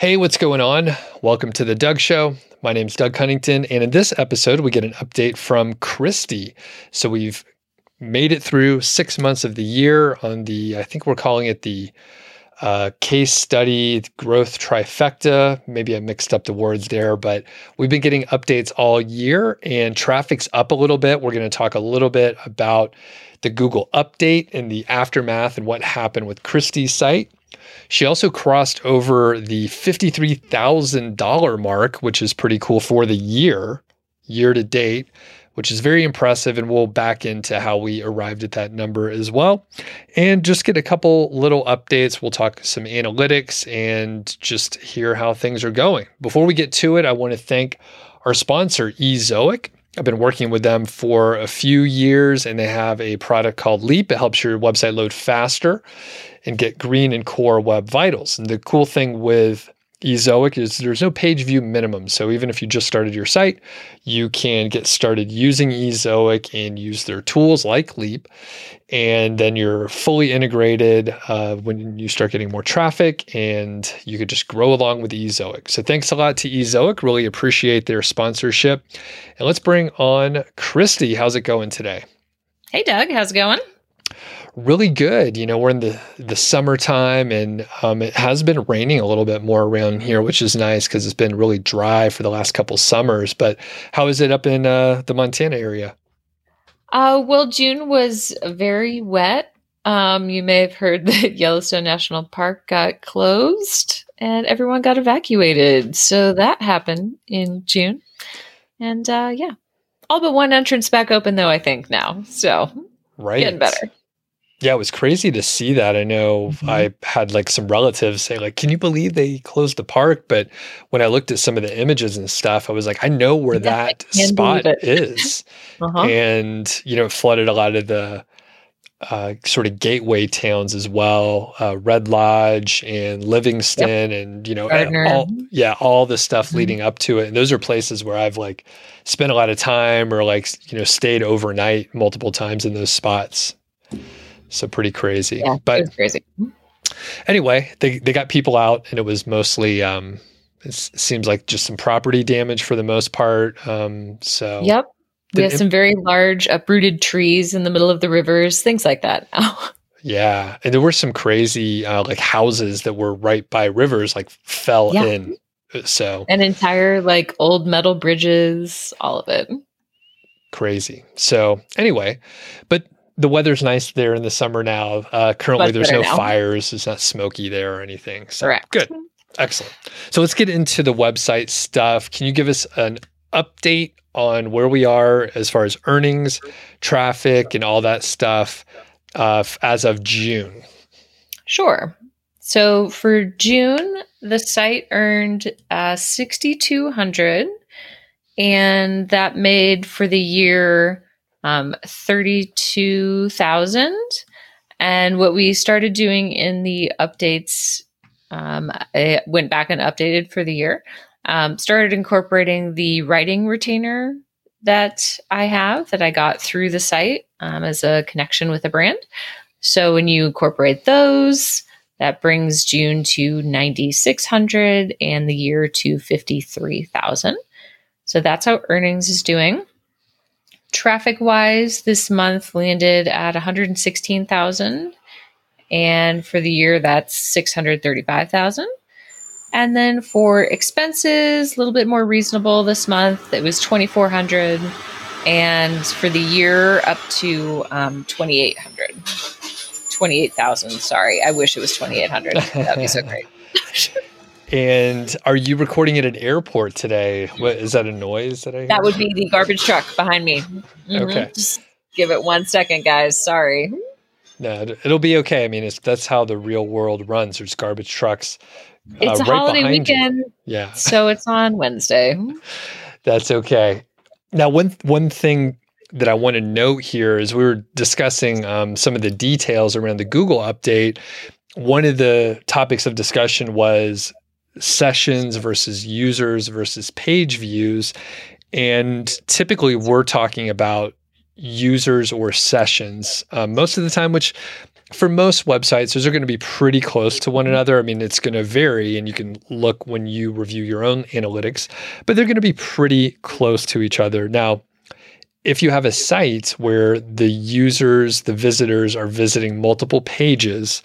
Hey, what's going on? Welcome to the Doug Show. My name's Doug Cunnington, and in this episode, we get an update from Christy. So we've made it through six months of the year on the, I think we're calling it the uh, case study growth trifecta. Maybe I mixed up the words there, but we've been getting updates all year and traffic's up a little bit. We're going to talk a little bit about the Google update and the aftermath and what happened with Christy's site. She also crossed over the $53,000 mark, which is pretty cool for the year, year to date, which is very impressive. And we'll back into how we arrived at that number as well. And just get a couple little updates. We'll talk some analytics and just hear how things are going. Before we get to it, I want to thank our sponsor, Ezoic. I've been working with them for a few years and they have a product called Leap. It helps your website load faster and get green and core web vitals. And the cool thing with Ezoic is there's no page view minimum. So even if you just started your site, you can get started using Ezoic and use their tools like Leap. And then you're fully integrated uh, when you start getting more traffic and you could just grow along with Ezoic. So thanks a lot to Ezoic. Really appreciate their sponsorship. And let's bring on Christy. How's it going today? Hey, Doug. How's it going? Really good. You know, we're in the the summertime, and um, it has been raining a little bit more around here, which is nice because it's been really dry for the last couple summers. But how is it up in uh, the Montana area? Uh, well, June was very wet. Um, you may have heard that Yellowstone National Park got closed and everyone got evacuated. So that happened in June. And uh, yeah, all but one entrance back open, though, I think now. So right. getting better. Yeah, it was crazy to see that. I know mm-hmm. I had like some relatives say like, "Can you believe they closed the park?" But when I looked at some of the images and stuff, I was like, "I know where yeah, that spot is." uh-huh. And you know, it flooded a lot of the uh, sort of gateway towns as well, uh, Red Lodge and Livingston, yep. and you know, all, yeah, all the stuff mm-hmm. leading up to it. And those are places where I've like spent a lot of time or like you know stayed overnight multiple times in those spots. So pretty crazy. Yeah, but crazy. Anyway, they they got people out, and it was mostly um, it seems like just some property damage for the most part. Um, so yep, we have some very large uprooted trees in the middle of the rivers, things like that. yeah, and there were some crazy uh, like houses that were right by rivers, like fell yeah. in. So an entire like old metal bridges, all of it. Crazy. So anyway, but the weather's nice there in the summer now. Uh, currently, Much there's no now. fires. It's not smoky there or anything. So Correct. good. Excellent. So let's get into the website stuff. Can you give us an update on where we are as far as earnings, traffic, and all that stuff uh, as of June? Sure. So for June, the site earned uh, 6,200, and that made for the year um, 32,000. And what we started doing in the updates, um, I went back and updated for the year, um, started incorporating the writing retainer that I have that I got through the site um, as a connection with a brand. So when you incorporate those, that brings June to 9,600 and the year to 53,000. So that's how earnings is doing. Traffic wise, this month landed at 116,000. And for the year, that's 635,000. And then for expenses, a little bit more reasonable this month. It was 2,400. And for the year, up to um, 2,800. 28,000. Sorry. I wish it was 2,800. That'd be so great. And are you recording at an airport today? What is that a noise that I hear? That would be the garbage truck behind me. Mm-hmm. Okay. Just give it one second, guys. Sorry. No, it'll be okay. I mean, that's how the real world runs. There's garbage trucks. Uh, it's a right holiday weekend. You. Yeah. So it's on Wednesday. that's okay. Now, one one thing that I want to note here is we were discussing um, some of the details around the Google update. One of the topics of discussion was sessions versus users versus page views. And typically, we're talking about users or sessions um, most of the time, which for most websites, those are going to be pretty close to one another. I mean, it's going to vary, and you can look when you review your own analytics, but they're going to be pretty close to each other. Now, if you have a site where the users, the visitors are visiting multiple pages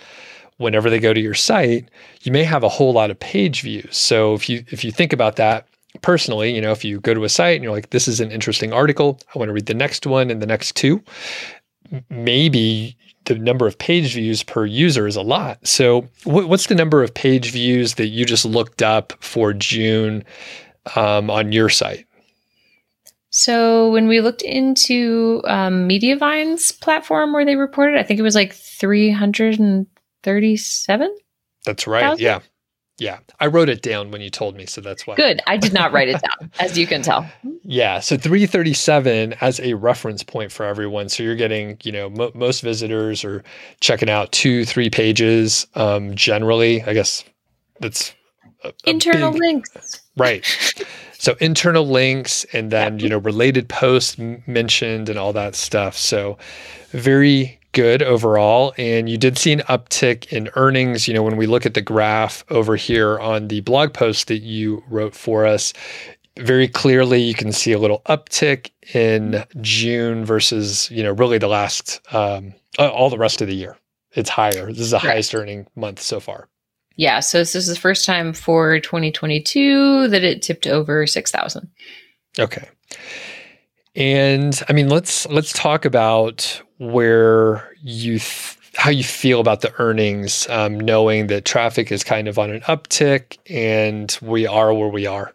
whenever they go to your site, you may have a whole lot of page views. So if you if you think about that personally, you know, if you go to a site and you're like, this is an interesting article, I want to read the next one and the next two, maybe the number of page views per user is a lot. So, what's the number of page views that you just looked up for June um, on your site? So, when we looked into um, Mediavine's platform where they reported, I think it was like 337. That's right. 000? Yeah. Yeah, I wrote it down when you told me, so that's why. Good. I did not write it down, as you can tell. Yeah, so 337 as a reference point for everyone. So you're getting, you know, mo- most visitors are checking out two, three pages. Um, generally, I guess that's a, a internal big, links. Right. So internal links, and then you know related posts mentioned, and all that stuff. So very good overall. And you did see an uptick in earnings. You know, when we look at the graph over here on the blog post that you wrote for us, very clearly you can see a little uptick in June versus, you know, really the last, um, all the rest of the year. It's higher. This is the right. highest earning month so far. Yeah. So this is the first time for 2022 that it tipped over 6,000. Okay. And I mean, let's let's talk about where you th- how you feel about the earnings, um, knowing that traffic is kind of on an uptick and we are where we are.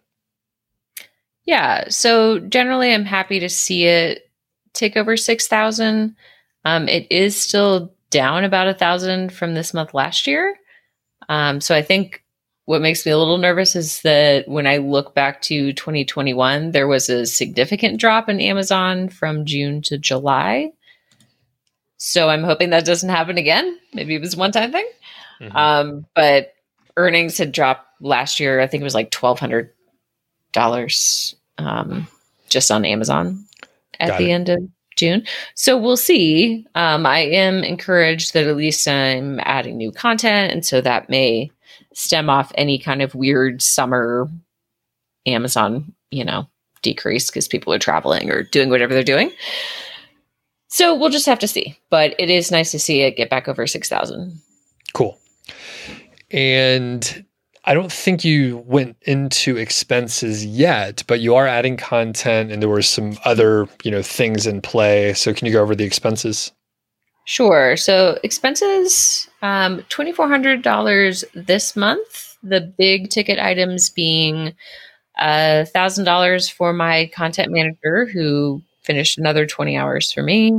Yeah. So generally, I'm happy to see it tick over six thousand. Um, it is still down about a thousand from this month last year. Um, so I think what makes me a little nervous is that when I look back to 2021, there was a significant drop in Amazon from June to July. So I'm hoping that doesn't happen again. Maybe it was one time thing. Mm-hmm. Um, but earnings had dropped last year. I think it was like twelve hundred dollars um, just on Amazon at Got the it. end of June. So we'll see. Um, I am encouraged that at least I'm adding new content, and so that may stem off any kind of weird summer Amazon, you know, decrease because people are traveling or doing whatever they're doing. So we'll just have to see. But it is nice to see it get back over 6,000. Cool. And I don't think you went into expenses yet, but you are adding content and there were some other, you know, things in play. So can you go over the expenses? Sure. So expenses, um, $2,400 this month. The big ticket items being uh, $1,000 for my content manager who finished another 20 hours for me.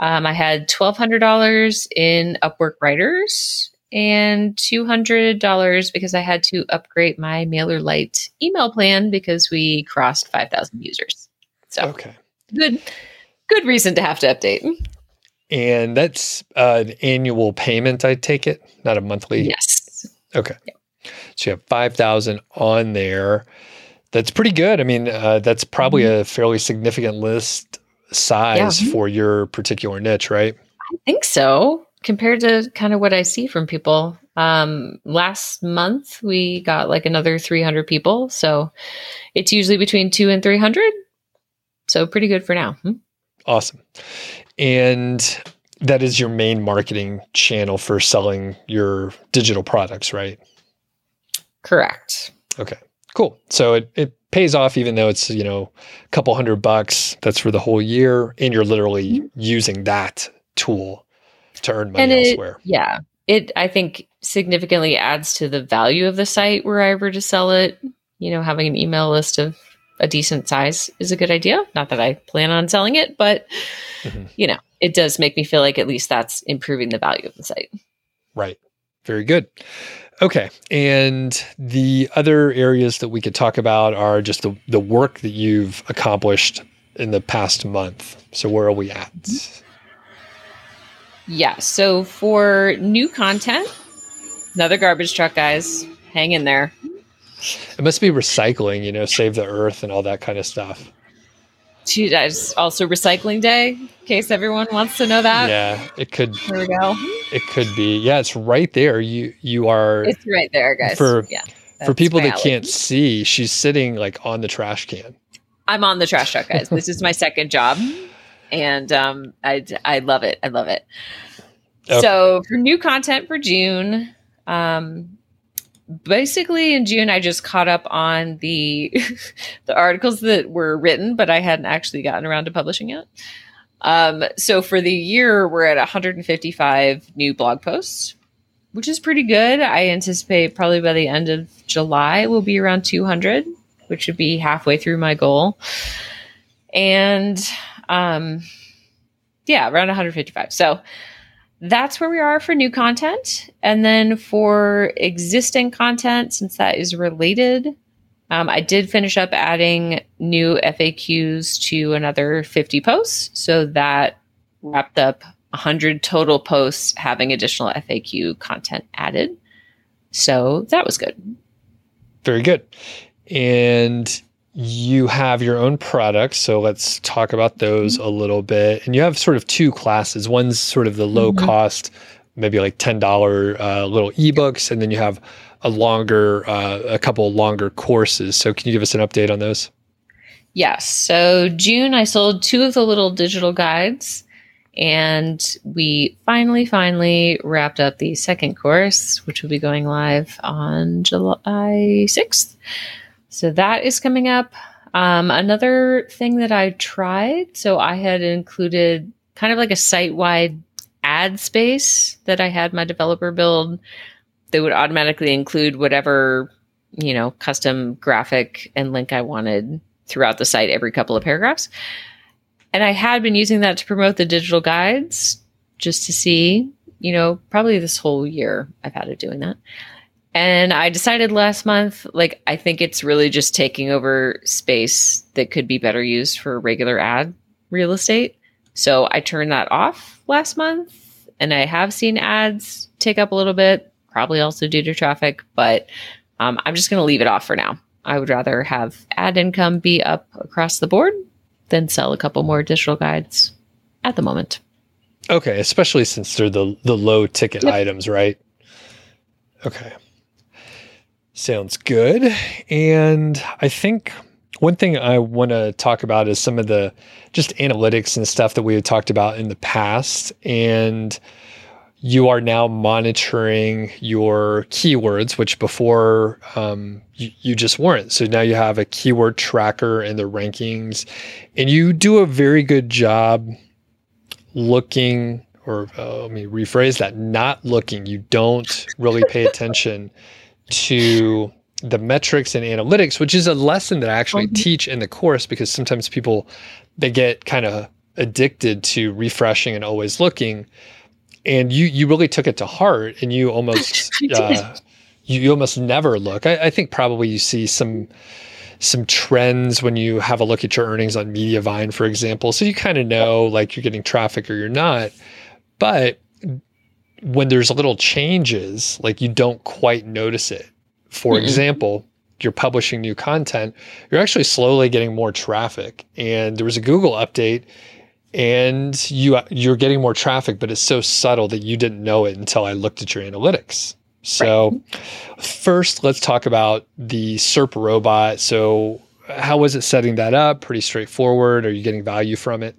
Um, I had $1,200 in Upwork Writers and $200 because I had to upgrade my mailer MailerLite email plan because we crossed 5,000 users. So, okay. Good good reason to have to update. And that's uh, an annual payment, I take it, not a monthly. Yes. Okay. Yeah. So you have 5,000 on there. That's pretty good. I mean, uh, that's probably mm-hmm. a fairly significant list size yeah. for your particular niche, right? I think so, compared to kind of what I see from people. Um, last month, we got like another 300 people. So it's usually between two and 300. So pretty good for now. Hmm? Awesome. And that is your main marketing channel for selling your digital products, right? Correct. Okay. Cool. So it, it pays off even though it's, you know, a couple hundred bucks. That's for the whole year. And you're literally mm-hmm. using that tool to earn money it, elsewhere. Yeah. It I think significantly adds to the value of the site were I ever to sell it. You know, having an email list of a decent size is a good idea. Not that I plan on selling it, but mm-hmm. you know, it does make me feel like at least that's improving the value of the site. Right. Very good. Okay. And the other areas that we could talk about are just the, the work that you've accomplished in the past month. So, where are we at? Yeah. So, for new content, another garbage truck, guys. Hang in there. It must be recycling, you know, save the earth and all that kind of stuff. It's also recycling day, in case everyone wants to know that. Yeah, it could. There we go. It could be. Yeah, it's right there. You you are. It's right there, guys. For yeah, for people that can't see, she's sitting like on the trash can. I'm on the trash truck, guys. this is my second job, and um, I I love it. I love it. Okay. So for new content for June, um, basically in June I just caught up on the the articles that were written, but I hadn't actually gotten around to publishing yet. Um, so for the year, we're at 155 new blog posts, which is pretty good. I anticipate probably by the end of July we'll be around 200, which would be halfway through my goal. And um, yeah, around 155. So that's where we are for new content. And then for existing content, since that is related, um, I did finish up adding new FAQs to another 50 posts. So that wrapped up 100 total posts having additional FAQ content added. So that was good. Very good. And you have your own products. So let's talk about those mm-hmm. a little bit. And you have sort of two classes. One's sort of the low mm-hmm. cost, maybe like $10 uh, little ebooks. And then you have a longer, uh, a couple longer courses. So can you give us an update on those? Yes. So June, I sold two of the little digital guides. And we finally, finally wrapped up the second course, which will be going live on July 6th. So that is coming up. Um, another thing that I tried, so I had included kind of like a site wide ad space that I had my developer build that would automatically include whatever, you know, custom graphic and link I wanted throughout the site every couple of paragraphs. And I had been using that to promote the digital guides just to see, you know, probably this whole year I've had it doing that. And I decided last month, like, I think it's really just taking over space that could be better used for regular ad real estate. So I turned that off last month and I have seen ads take up a little bit, probably also due to traffic, but um, I'm just going to leave it off for now. I would rather have ad income be up across the board than sell a couple more digital guides at the moment. Okay, especially since they're the the low ticket yep. items, right? Okay. Sounds good. And I think one thing I want to talk about is some of the just analytics and stuff that we had talked about in the past. And you are now monitoring your keywords, which before um, you, you, just weren't. So now you have a keyword tracker in the rankings, and you do a very good job looking, or uh, let me rephrase that, not looking. You don't really pay attention to the metrics and analytics, which is a lesson that I actually mm-hmm. teach in the course because sometimes people they get kind of addicted to refreshing and always looking. And you you really took it to heart and you almost uh, you, you, almost never look. I, I think probably you see some some trends when you have a look at your earnings on Mediavine, for example. So you kind of know like you're getting traffic or you're not. But when there's little changes, like you don't quite notice it. For mm-hmm. example, you're publishing new content, you're actually slowly getting more traffic. And there was a Google update and you you're getting more traffic, but it's so subtle that you didn't know it until I looked at your analytics. So, right. first, let's talk about the SERP robot. So, how was it setting that up? Pretty straightforward. Are you getting value from it?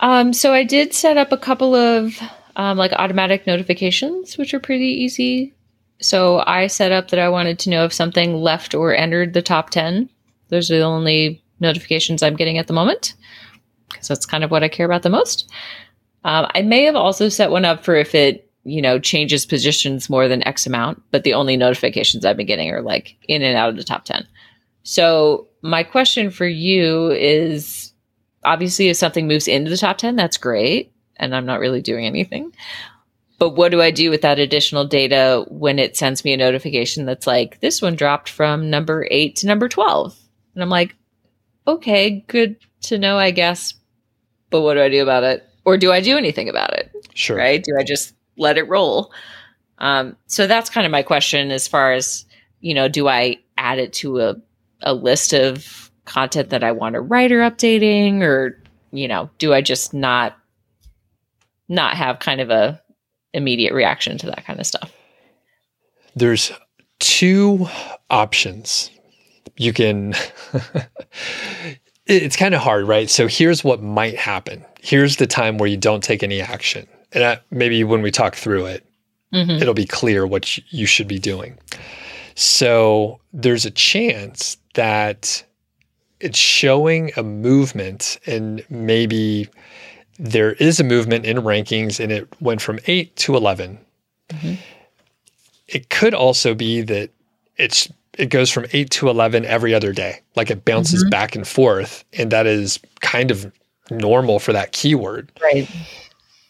Um, so I did set up a couple of um, like automatic notifications, which are pretty easy. So I set up that I wanted to know if something left or entered the top 10. Those are the only notifications I'm getting at the moment. because that's kind of what I care about the most. Um, I may have also set one up for if it, you know, changes positions more than X amount, but the only notifications I've been getting are like in and out of the top 10. So my question for you is obviously if something moves into the top 10, that's great and I'm not really doing anything. But what do I do with that additional data when it sends me a notification that's like, this one dropped from number eight to number 12? And I'm like, okay, good to know, I guess. But what do I do about it? Or do I do anything about it? Sure. Right? Do I just let it roll? Um, so that's kind of my question as far as, you know, do I add it to a, a list of content that I want to write or updating or you know, do I just not not have kind of a immediate reaction to that kind of stuff? There's two options. You can it's kind of hard, right? So here's what might happen. Here's the time where you don't take any action. And I, maybe when we talk through it, mm-hmm. it'll be clear what you should be doing. So there's a chance that it's showing a movement and maybe there is a movement in rankings and it went from 8 to 11 mm-hmm. it could also be that it's it goes from 8 to 11 every other day like it bounces mm-hmm. back and forth and that is kind of normal for that keyword right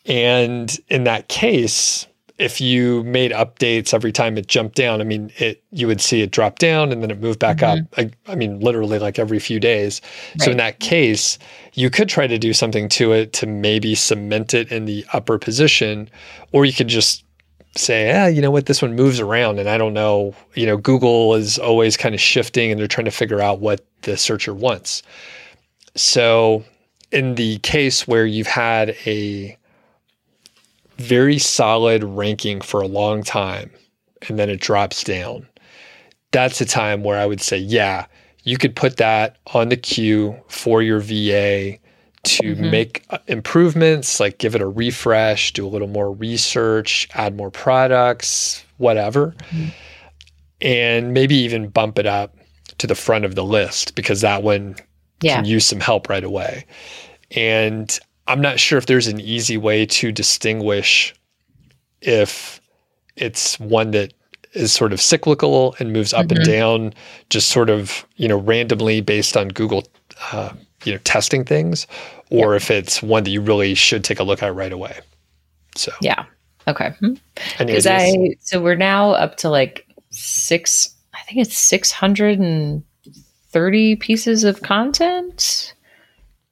and in that case if you made updates every time it jumped down, I mean, it you would see it drop down and then it moved back mm-hmm. up. I, I, mean, literally like every few days. Right. So in that case, you could try to do something to it to maybe cement it in the upper position, or you could just say, yeah, you know what, this one moves around, and I don't know. You know, Google is always kind of shifting, and they're trying to figure out what the searcher wants. So in the case where you've had a very solid ranking for a long time and then it drops down, that's a time where I would say, yeah, you could put that on the queue for your VA to mm-hmm. make uh, improvements, like give it a refresh, do a little more research, add more products, whatever. Mm-hmm. And maybe even bump it up to the front of the list because that one yeah. can use some help right away. And I'm not sure if there's an easy way to distinguish if it's one that is sort of cyclical and moves up mm-hmm. and down, just sort of you know randomly based on Google, uh, you know, testing things, or if it's one that you really should take a look at right away. So yeah, okay. Because hmm. I so we're now up to like six. I think it's six hundred and thirty pieces of content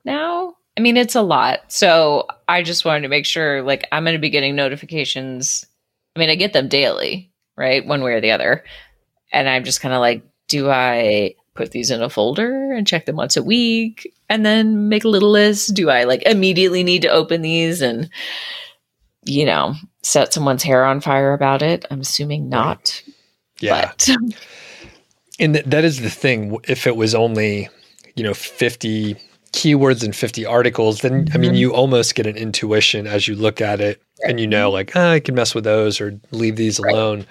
now. I mean, it's a lot. So I just wanted to make sure, like, I'm going to be getting notifications. I mean, I get them daily, right? One way or the other. And I'm just kind of like, do I put these in a folder and check them once a week and then make a little list? Do I like immediately need to open these and, you know, set someone's hair on fire about it? I'm assuming not. Yeah. But. and that is the thing. If it was only, you know, 50 keywords and 50 articles, then mm-hmm. I mean, mm-hmm. you almost get an intuition as you look at it right. and you know, like, oh, I can mess with those or leave these right. alone.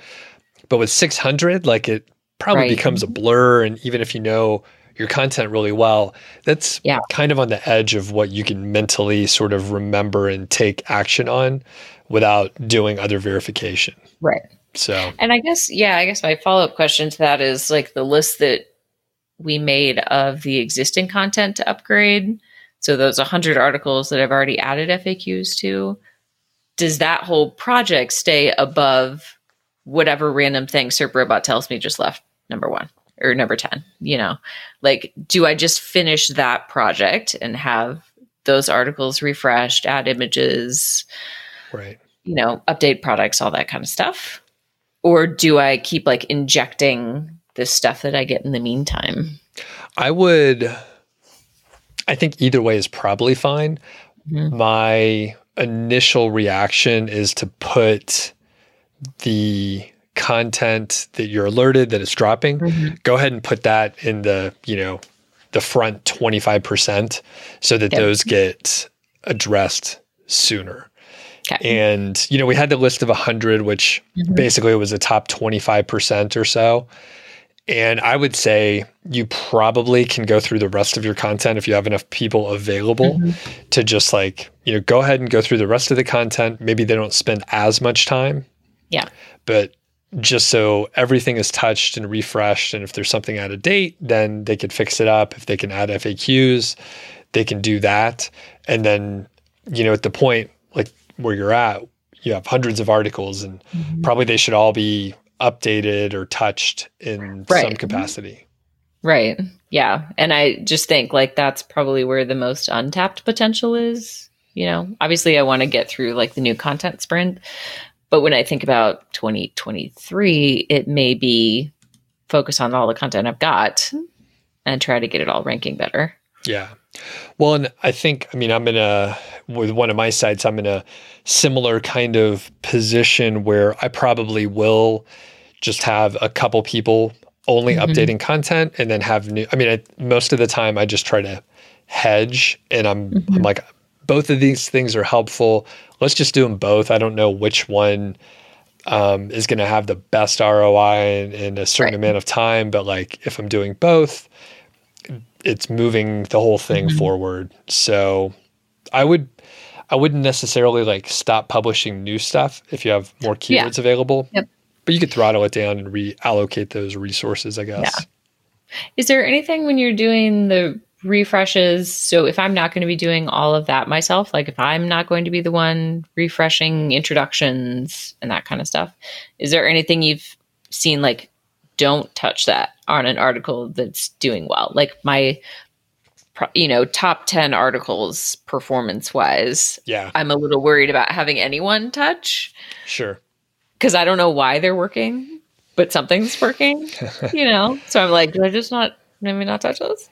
But with 600, like it probably right. becomes a blur. And even if you know your content really well, that's yeah. kind of on the edge of what you can mentally sort of remember and take action on without doing other verification. Right. So, and I guess, yeah, I guess my follow up question to that is like the list that we made of the existing content to upgrade. So those 100 articles that I've already added FAQs to, does that whole project stay above whatever random thing SERP Robot tells me just left number one or number 10? You know, like, do I just finish that project and have those articles refreshed, add images, right? You know, update products, all that kind of stuff? Or do I keep like injecting the stuff that I get in the meantime? I would, I think either way is probably fine. Mm-hmm. My initial reaction is to put the content that you're alerted that it's dropping, mm-hmm. go ahead and put that in the, you know, the front 25% so that yep. those get addressed sooner. Okay. And, you know, we had the list of 100, which mm-hmm. basically was the top 25% or so. And I would say you probably can go through the rest of your content if you have enough people available mm-hmm. to just like, you know, go ahead and go through the rest of the content. Maybe they don't spend as much time. Yeah. But just so everything is touched and refreshed. And if there's something out of date, then they could fix it up. If they can add FAQs, they can do that. And then, you know, at the point like where you're at, you have hundreds of articles and mm-hmm. probably they should all be updated or touched in right. some capacity. Right. Yeah. And I just think like that's probably where the most untapped potential is. You know, obviously I want to get through like the new content sprint, but when I think about 2023, it may be focus on all the content I've got and try to get it all ranking better. Yeah. Well, and I think, I mean, I'm in a, with one of my sites, I'm in a similar kind of position where I probably will just have a couple people only mm-hmm. updating content and then have new, I mean, I, most of the time I just try to hedge and I'm, mm-hmm. I'm like, both of these things are helpful. Let's just do them both. I don't know which one um, is going to have the best ROI in, in a certain right. amount of time, but like if I'm doing both, it's moving the whole thing mm-hmm. forward. So I would I wouldn't necessarily like stop publishing new stuff if you have more keywords yeah. available. Yep. But you could throttle it down and reallocate those resources, I guess. Yeah. Is there anything when you're doing the refreshes? So if I'm not going to be doing all of that myself, like if I'm not going to be the one refreshing introductions and that kind of stuff, is there anything you've seen like don't touch that on an article that's doing well. Like my you know, top 10 articles performance wise. Yeah. I'm a little worried about having anyone touch. Sure. Cuz I don't know why they're working, but something's working, you know. So I'm like, do I just not maybe not touch those?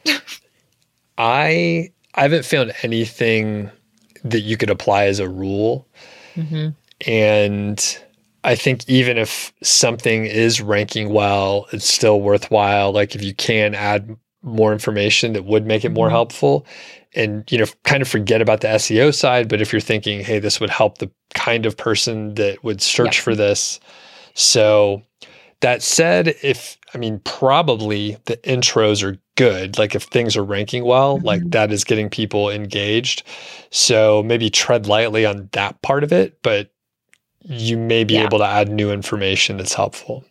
I I haven't found anything that you could apply as a rule. Mm-hmm. And I think even if something is ranking well, it's still worthwhile. Like if you can add more information that would make it more mm-hmm. helpful and you know kind of forget about the SEO side, but if you're thinking, hey, this would help the kind of person that would search yeah. for this. So that said, if I mean probably the intros are good, like if things are ranking well, mm-hmm. like that is getting people engaged. So maybe tread lightly on that part of it, but you may be yeah. able to add new information that's helpful.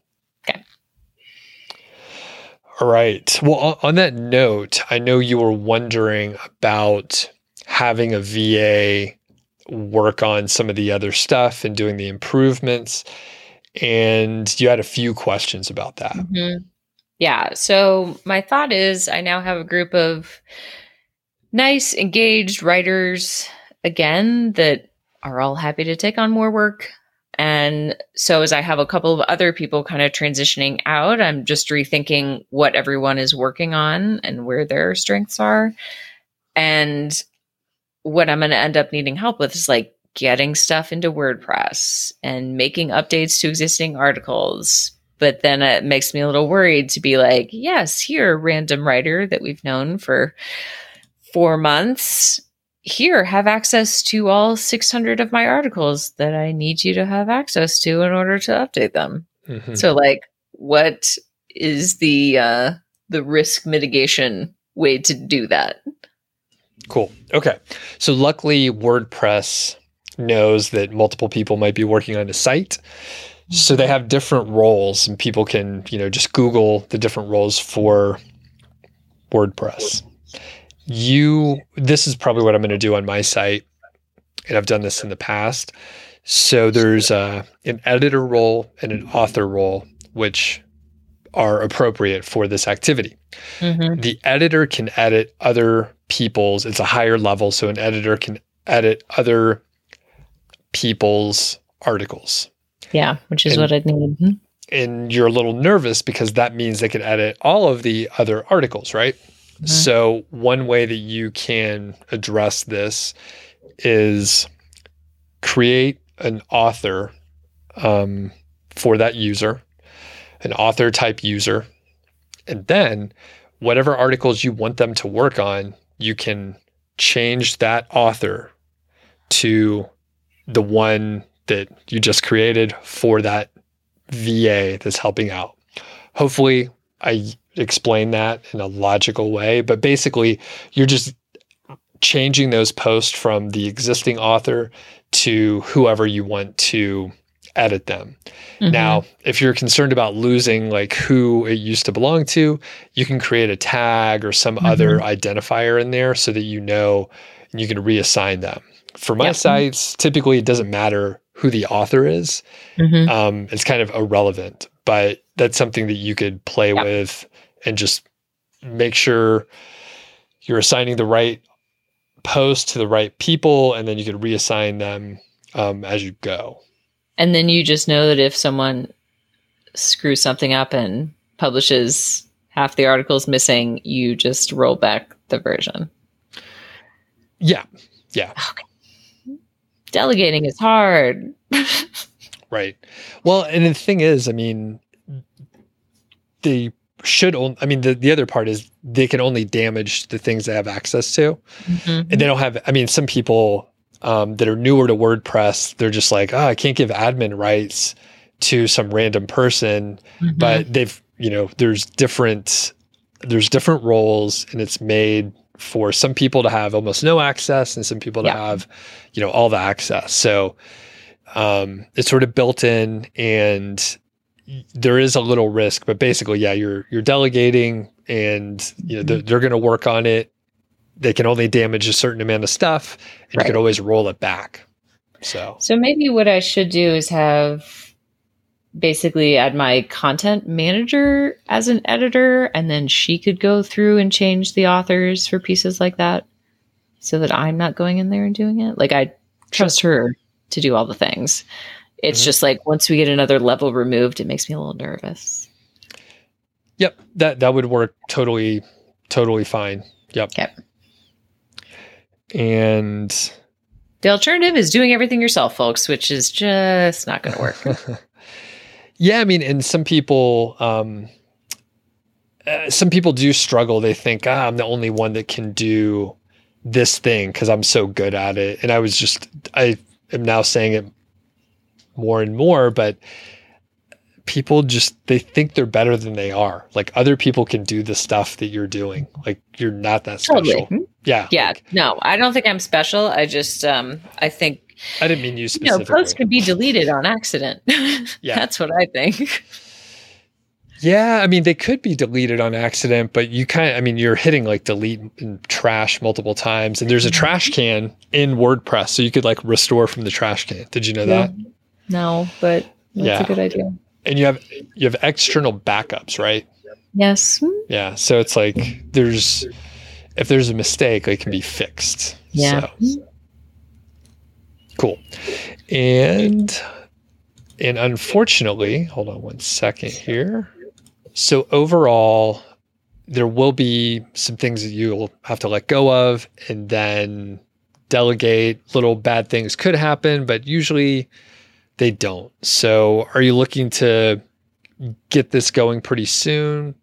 All right. Well, on that note, I know you were wondering about having a VA work on some of the other stuff and doing the improvements. And you had a few questions about that. Mm-hmm. Yeah. So, my thought is I now have a group of nice, engaged writers again that are all happy to take on more work. And so, as I have a couple of other people kind of transitioning out, I'm just rethinking what everyone is working on and where their strengths are. And what I'm going to end up needing help with is like getting stuff into WordPress and making updates to existing articles. But then it makes me a little worried to be like, yes, here, random writer that we've known for four months here have access to all 600 of my articles that I need you to have access to in order to update them. Mm-hmm. So like what is the uh the risk mitigation way to do that? Cool. Okay. So luckily WordPress knows that multiple people might be working on a site. So they have different roles and people can, you know, just Google the different roles for WordPress you this is probably what I'm going to do on my site, and I've done this in the past. So there's uh, an editor role and an author role, which are appropriate for this activity. Mm-hmm. The editor can edit other people's, it's a higher level, so an editor can edit other people's articles. Yeah, which is and, what I need. Mm-hmm. And you're a little nervous because that means they can edit all of the other articles, right? Mm-hmm. So, one way that you can address this is create an author um, for that user, an author type user. And then, whatever articles you want them to work on, you can change that author to the one that you just created for that VA that's helping out. Hopefully, I explain that in a logical way, but basically, you're just changing those posts from the existing author to whoever you want to edit them. Mm-hmm. Now, if you're concerned about losing like who it used to belong to, you can create a tag or some mm-hmm. other identifier in there so that you know and you can reassign them. For my yep. sites, typically it doesn't matter who the author is. Mm-hmm. Um, it's kind of irrelevant, but that's something that you could play yep. with and just make sure you're assigning the right post to the right people, and then you can reassign them um, as you go. And then you just know that if someone screws something up and publishes half the article's missing, you just roll back the version. Yeah. Yeah. Okay. Delegating is hard. right. Well, and the thing is, I mean, they should only, I mean, the, the other part is they can only damage the things they have access to. Mm-hmm. And they don't have, I mean, some people um, that are newer to WordPress, they're just like, oh, I can't give admin rights to some random person, mm-hmm. but they've, you know, there's different, there's different roles and it's made for some people to have almost no access and some people to yeah. have, you know, all the access. So um, it's sort of built in and there is a little risk, but basically, yeah, you're you're delegating, and you know they're, they're going to work on it. They can only damage a certain amount of stuff, and right. you can always roll it back. So, so maybe what I should do is have basically add my content manager as an editor, and then she could go through and change the authors for pieces like that, so that I'm not going in there and doing it. Like I trust her to do all the things. It's mm-hmm. just like once we get another level removed, it makes me a little nervous. Yep, that that would work totally, totally fine. Yep. Yep. And the alternative is doing everything yourself, folks, which is just not going to work. yeah, I mean, and some people, um, uh, some people do struggle. They think, ah, I'm the only one that can do this thing because I'm so good at it. And I was just, I am now saying it more and more, but people just they think they're better than they are. Like other people can do the stuff that you're doing. Like you're not that special. Totally. Yeah. Yeah. Like, no, I don't think I'm special. I just um I think I didn't mean you specifically. You know, posts can be deleted on accident. yeah. That's what I think. Yeah, I mean they could be deleted on accident, but you kind of I mean you're hitting like delete and trash multiple times and there's a trash can in WordPress so you could like restore from the trash can. Did you know yeah. that? No, but that's yeah. a good idea. And you have you have external backups, right? Yes. Yeah. So it's like there's if there's a mistake, it can be fixed. Yeah. So. Cool. And and unfortunately, hold on one second here. So overall, there will be some things that you'll have to let go of and then delegate. Little bad things could happen, but usually they don't. So, are you looking to get this going pretty soon?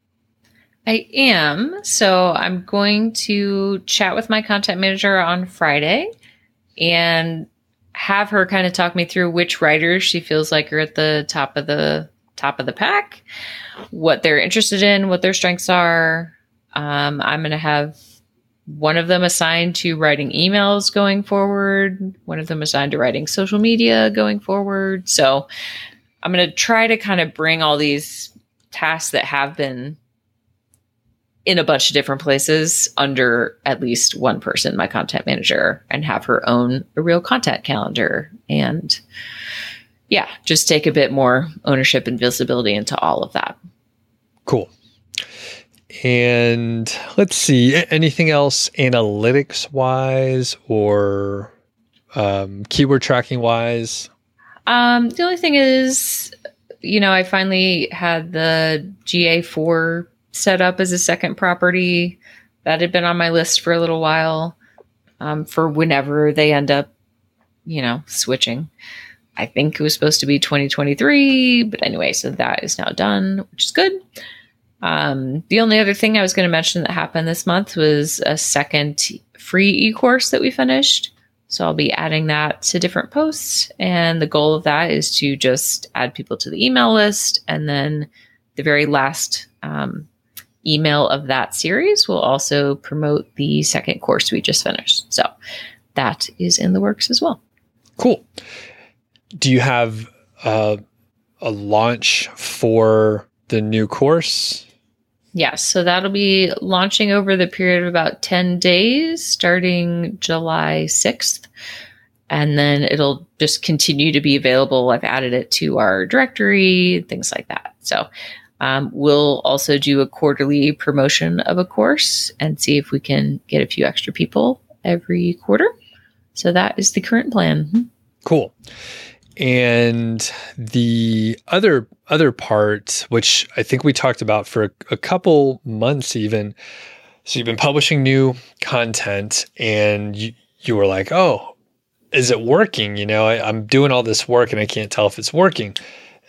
I am. So, I'm going to chat with my content manager on Friday and have her kind of talk me through which writers she feels like are at the top of the top of the pack, what they're interested in, what their strengths are. Um, I'm going to have one of them assigned to writing emails going forward, one of them assigned to writing social media going forward. So I'm going to try to kind of bring all these tasks that have been in a bunch of different places under at least one person, my content manager, and have her own a real content calendar and yeah, just take a bit more ownership and visibility into all of that. Cool. And let's see, anything else analytics wise or um, keyword tracking wise? Um, the only thing is, you know, I finally had the GA4 set up as a second property. That had been on my list for a little while um, for whenever they end up, you know, switching. I think it was supposed to be 2023, but anyway, so that is now done, which is good. Um, the only other thing I was going to mention that happened this month was a second free e course that we finished. So I'll be adding that to different posts. And the goal of that is to just add people to the email list. And then the very last um, email of that series will also promote the second course we just finished. So that is in the works as well. Cool. Do you have uh, a launch for the new course? Yes, so that'll be launching over the period of about 10 days starting July 6th. And then it'll just continue to be available. I've added it to our directory, things like that. So um, we'll also do a quarterly promotion of a course and see if we can get a few extra people every quarter. So that is the current plan. Cool. And the other other part, which I think we talked about for a, a couple months even, so you've been publishing new content and you, you were like, oh, is it working? You know, I, I'm doing all this work and I can't tell if it's working.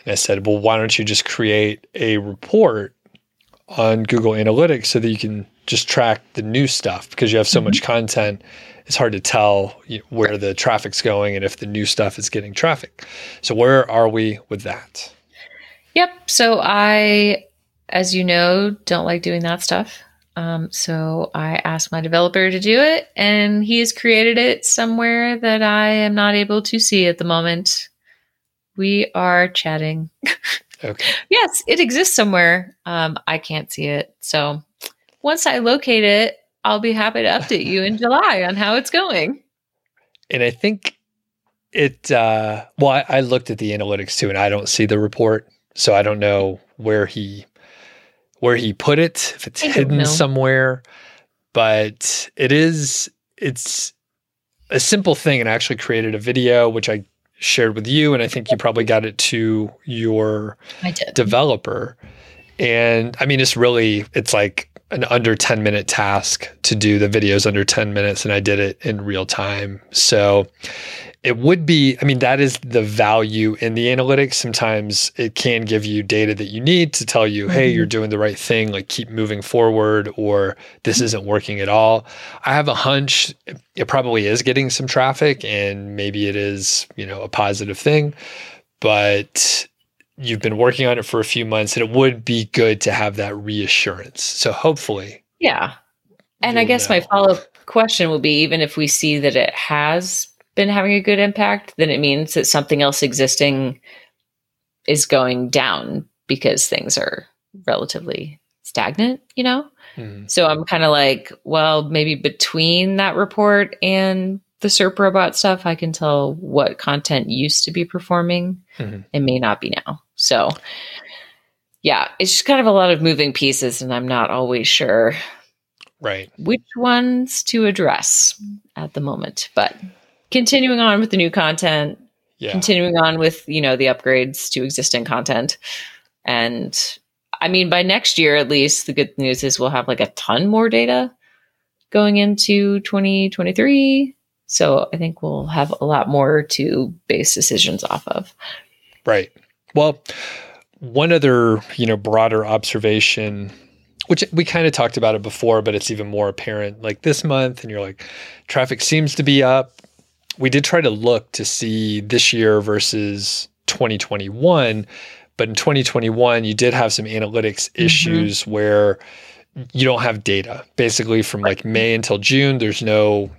And I said, well, why don't you just create a report on Google Analytics so that you can just track the new stuff because you have so mm-hmm. much content. It's hard to tell where the traffic's going and if the new stuff is getting traffic. So, where are we with that? Yep. So, I, as you know, don't like doing that stuff. Um, so I asked my developer to do it, and he has created it somewhere that I am not able to see at the moment. We are chatting. Okay. yes, it exists somewhere. Um, I can't see it. So once I locate it, I'll be happy to update you in July on how it's going. And I think it, uh, well, I, I looked at the analytics too, and I don't see the report. So I don't know where he where he put it, if it's hidden somewhere. But it is it's a simple thing and I actually created a video which I shared with you and I think you probably got it to your developer. And I mean it's really it's like an under 10 minute task to do the videos under 10 minutes and I did it in real time. So it would be i mean that is the value in the analytics. Sometimes it can give you data that you need to tell you hey mm-hmm. you're doing the right thing like keep moving forward or this isn't working at all. I have a hunch it probably is getting some traffic and maybe it is you know a positive thing but you've been working on it for a few months and it would be good to have that reassurance. So hopefully yeah. And i guess know. my follow-up question will be even if we see that it has been having a good impact, then it means that something else existing is going down because things are relatively stagnant, you know? Mm-hmm. So I'm kind of like, well, maybe between that report and the SERP robot stuff, I can tell what content used to be performing. Mm-hmm. It may not be now. So, yeah, it's just kind of a lot of moving pieces, and I'm not always sure right which ones to address at the moment. But continuing on with the new content, yeah. continuing on with, you know, the upgrades to existing content. And I mean, by next year, at least, the good news is we'll have like a ton more data going into 2023. So I think we'll have a lot more to base decisions off of. Right. Well, one other, you know, broader observation which we kind of talked about it before, but it's even more apparent like this month. And you're like, traffic seems to be up we did try to look to see this year versus 2021 but in 2021 you did have some analytics mm-hmm. issues where you don't have data basically from like may until june there's no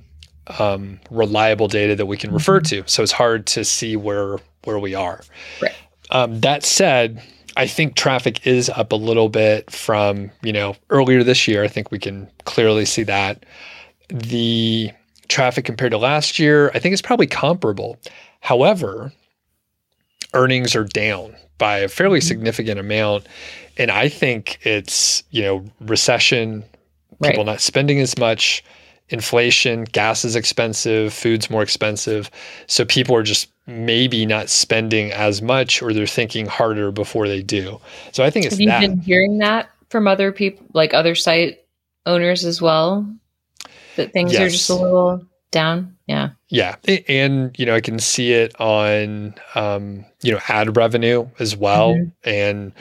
um, reliable data that we can refer mm-hmm. to so it's hard to see where where we are right. um, that said i think traffic is up a little bit from you know earlier this year i think we can clearly see that the traffic compared to last year, I think it's probably comparable. However, earnings are down by a fairly mm-hmm. significant amount. And I think it's, you know, recession, people right. not spending as much, inflation, gas is expensive, food's more expensive. So people are just maybe not spending as much or they're thinking harder before they do. So I think it's Have you that. been hearing that from other people, like other site owners as well? That things yes. are just a little down. Yeah. Yeah. And, you know, I can see it on, um, you know, ad revenue as well. Mm-hmm. And,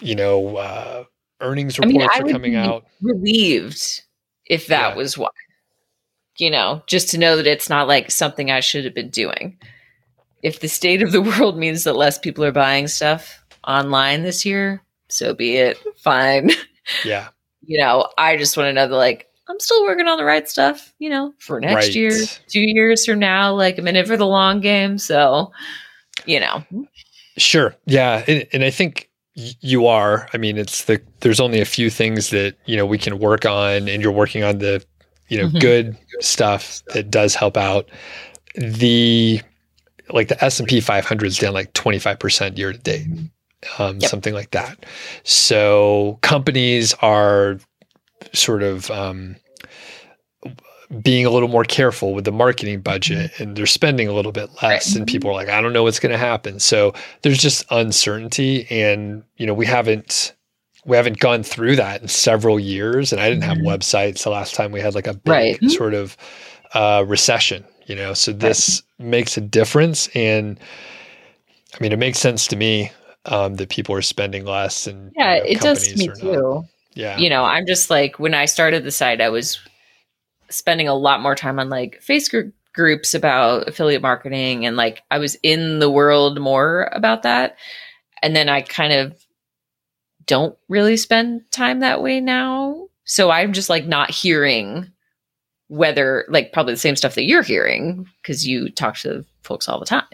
you know, uh, earnings reports I mean, are coming out. Relieved if that yeah. was why, you know, just to know that it's not like something I should have been doing. If the state of the world means that less people are buying stuff online this year, so be it. Fine. Yeah. you know, I just want to know that, like, I'm still working on the right stuff, you know, for next right. year, two years from now. Like I'm in it for the long game. So, you know. Sure. Yeah. And, and I think you are. I mean, it's the, there's only a few things that, you know, we can work on and you're working on the, you know, mm-hmm. good stuff that does help out. The, like the S&P 500 is down like 25% year to date. Um, yep. something like that. So companies are sort of um, being a little more careful with the marketing budget and they're spending a little bit less and people are like i don't know what's going to happen. So there's just uncertainty and you know we haven't we haven't gone through that in several years and i didn't have Mhm. websites the last time we had like a big Right. sort of uh, recession you know? So this makes a difference and i mean it makes sense to me um, that people are spending less and Yeah, you know, it does to me are not. Yeah You know, I'm just like when I started the site, I was spending a lot more time on like Facebook groups about affiliate marketing and like I was in the world more about that. And then I kind of don't really spend time that way now. So I'm just like not hearing whether like probably the same stuff that you're hearing because you talk to folks all the time.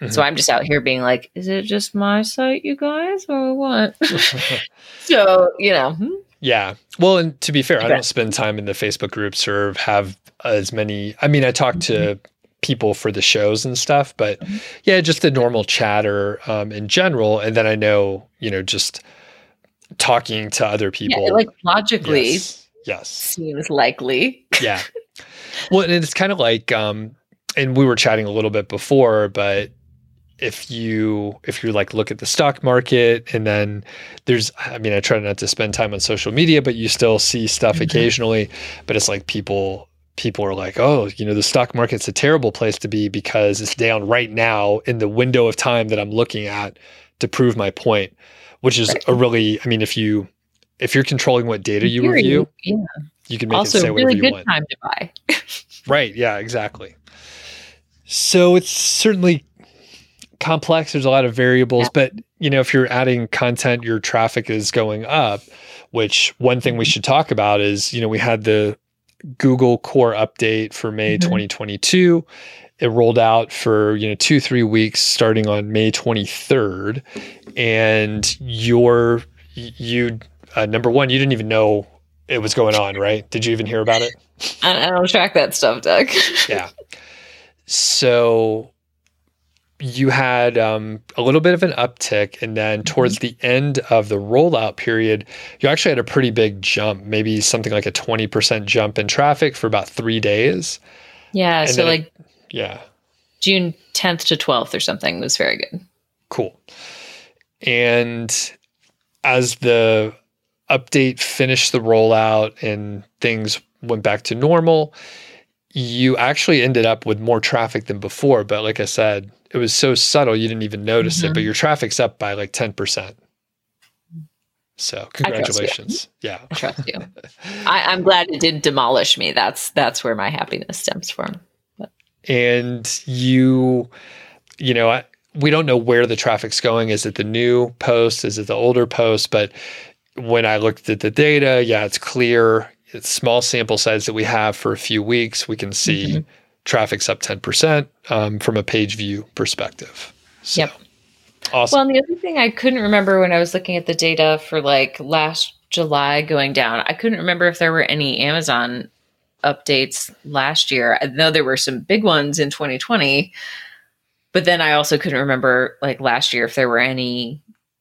Mhm. So I'm just out here being like, is it just my site, you guys, or what? so, you know, hmm, Yeah. Well, and to be fair, I don't spend time in the Facebook groups or have as many. I mean, I talk to people for the shows and stuff, but Mhm. yeah, just the normal chatter um, in general. And then I know, you know, just talking to other people. yeah, like logically yes. Yes. seems likely. Yeah. Well, and it's kind of like, um, and we were chatting a little bit before, but if you if you like look at the stock market and then there's i mean i try not to spend time on social media but you still see stuff Mhm. occasionally but it's like people people are like oh you know the stock market's a terrible place to be because it's down right now in the window of time that i'm looking at to prove my point which is Right. a really i mean if you if you're controlling what data you Theory, review yeah. you can make it Also, say whatever really you good time to buy. Right. Yeah, exactly. So it's certainly complex. There's a lot of variables, Yeah. but you know, if you're adding content, your traffic is going up, which one thing we Mm-hmm. should talk about is, you know, we had the Google core update for May Mhm. 2022. It rolled out for, you know, two, three weeks starting on May 23rd. And your, you, uh, number one, you didn't even know it was going on, right? Did you even hear about it? I, I don't track that stuff, Doug. yeah. So you had um, a little bit of an uptick, and then towards the end of the rollout period, you actually had a pretty big jump, maybe something like a 20% jump in traffic for about three days. yeah, And so then it- like Yeah, June 10th to 12th or something was very good. cool. And as the update finished the rollout and things went back to normal, you actually ended up with more traffic than before. But like I said, it was so subtle you didn't even notice it. Mhm. But your traffic's up by like 10%. So trust you. congratulations. Yeah. I trust you. I, I'm glad it didn't demolish me. That's that's where my happiness stems from. and you you know I, we don't know where the traffic's going is it the new post is it the older post but when i looked at the data yeah it's clear it's small sample size that we have for a few weeks we can see Mhm. traffic's up 10% um, from a page view perspective so Yep. awesome Well, and the other thing I couldn't remember when I was looking at the data for like last July going down, I couldn't remember if there were any Amazon updates last year. I know there were some big ones in 2020, but then I also couldn't remember like last year if there were any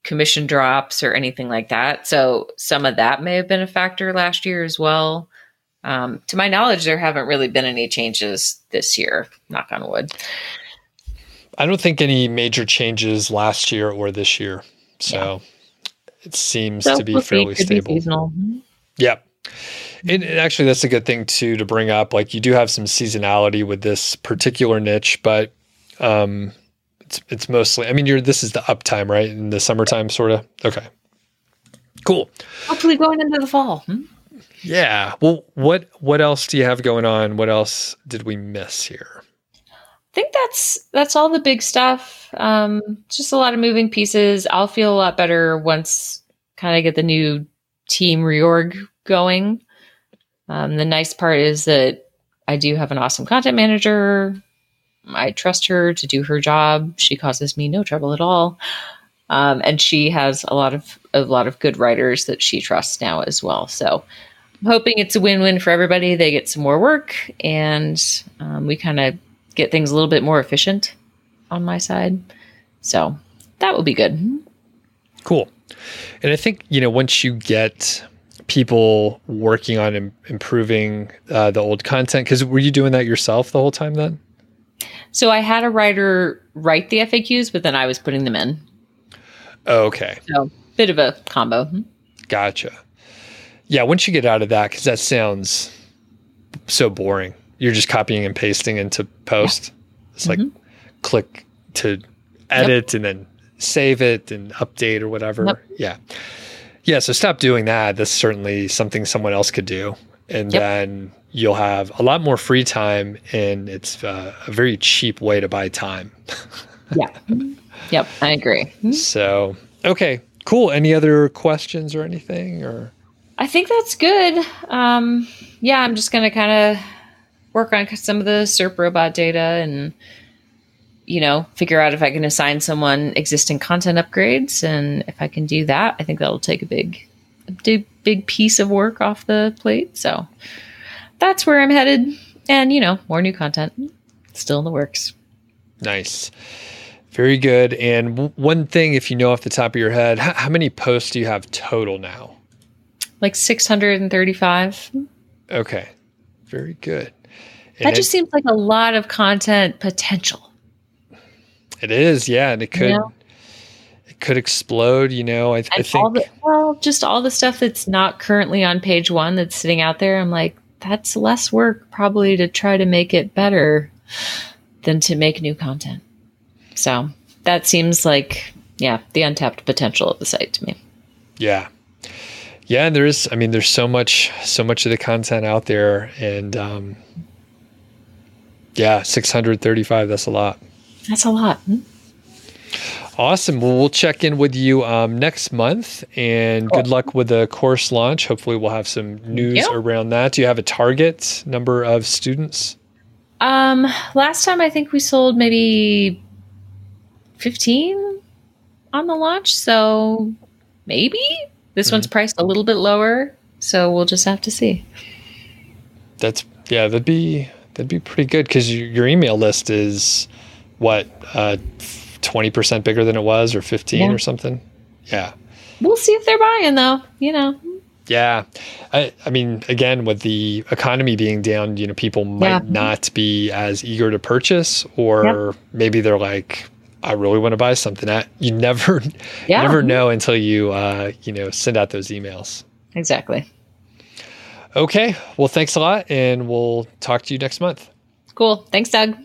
commission drops or anything like that. So some of that may have been a factor last year as well. Um, to my knowledge, there haven't really been any changes this year. Knock on wood. i don't think any major changes last year or this year so it seems So to be we'll see. fairly be stable seasonal. Yep. And and actually, that's a good thing too to bring up. Like you do have some seasonality with this particular niche, but um, it's it's mostly. I mean, you're this is the uptime, right? In the summertime, sort of. Okay. Cool. Hopefully, going into the fall. Hmm? Yeah. Well, what what else do you have going on? What else did we miss here? I think that's that's all the big stuff. Um, just a lot of moving pieces. I'll feel a lot better once kind of get the new team reorg going. Um, the nice part is that I do have an awesome content manager. I trust her to do her job. She causes me no trouble at all, um, and she has a lot of a lot of good writers that she trusts now as well. So I'm hoping it's a win-win for everybody. They get some more work, and um, we kind of get things a little bit more efficient on my side. So that will be good. Cool. And I think, you know, once you get people working on Im- improving uh, the old content? Because were you doing that yourself the whole time then? So I had a writer write the FAQs, but then I was putting them in. Okay. So bit of a combo. Gotcha. Yeah, once you get out of that, because that sounds so boring. You're just copying and pasting into post. Yeah. It's like mm-hmm. click to edit yep. and then save it and update or whatever. Yep. Yeah. Yeah. So stop doing that. That's certainly something someone else could do. And yep. then you'll have a lot more free time and it's uh, a very cheap way to buy time. yeah. Yep. I agree. So, okay, cool. Any other questions or anything or? I think that's good. Um, yeah, I'm just going to kind of work on some of the SERP robot data and you know, figure out if I can assign someone existing content upgrades. And if I can do that, I think that'll take a big, big, big piece of work off the plate. So that's where I'm headed. And, you know, more new content still in the works. Nice. Very good. And w- one thing, if you know off the top of your head, h- how many posts do you have total now? Like 635. Okay. Very good. And that just it, seems like a lot of content potential. It is, yeah, and it could could explode. You know, I, I think. The, well, just all the stuff that's not currently on page one that's sitting out there. I'm like, that's less work probably to try to make it better than to make new content. So that seems like, yeah, the untapped potential of the site to me. Yeah. Yeah, and there is. I mean, there's so much, so much of the content out there, and um, yeah, 635. That's a lot. That's a lot. Hmm? Awesome. Well, we'll check in with you um, next month and cool. good luck with the course launch. Hopefully, we'll have some news yep. around that. Do you have a target number of students? Um, last time I think we sold maybe 15 on the launch. So maybe this mm-hmm. one's priced a little bit lower. So we'll just have to see. That's, yeah, that'd be, that'd be pretty good because your email list is what uh, 20% bigger than it was or 15 yeah. or something yeah we'll see if they're buying though you know yeah I, I mean again with the economy being down you know people might yeah. not be as eager to purchase or maybe they're like I really want to buy something. That you never, yeah. never know until you, uh, you know, send out those emails. Exactly. Okay. Well, thanks a lot, and we'll talk to you next month. Cool. Thanks, Doug.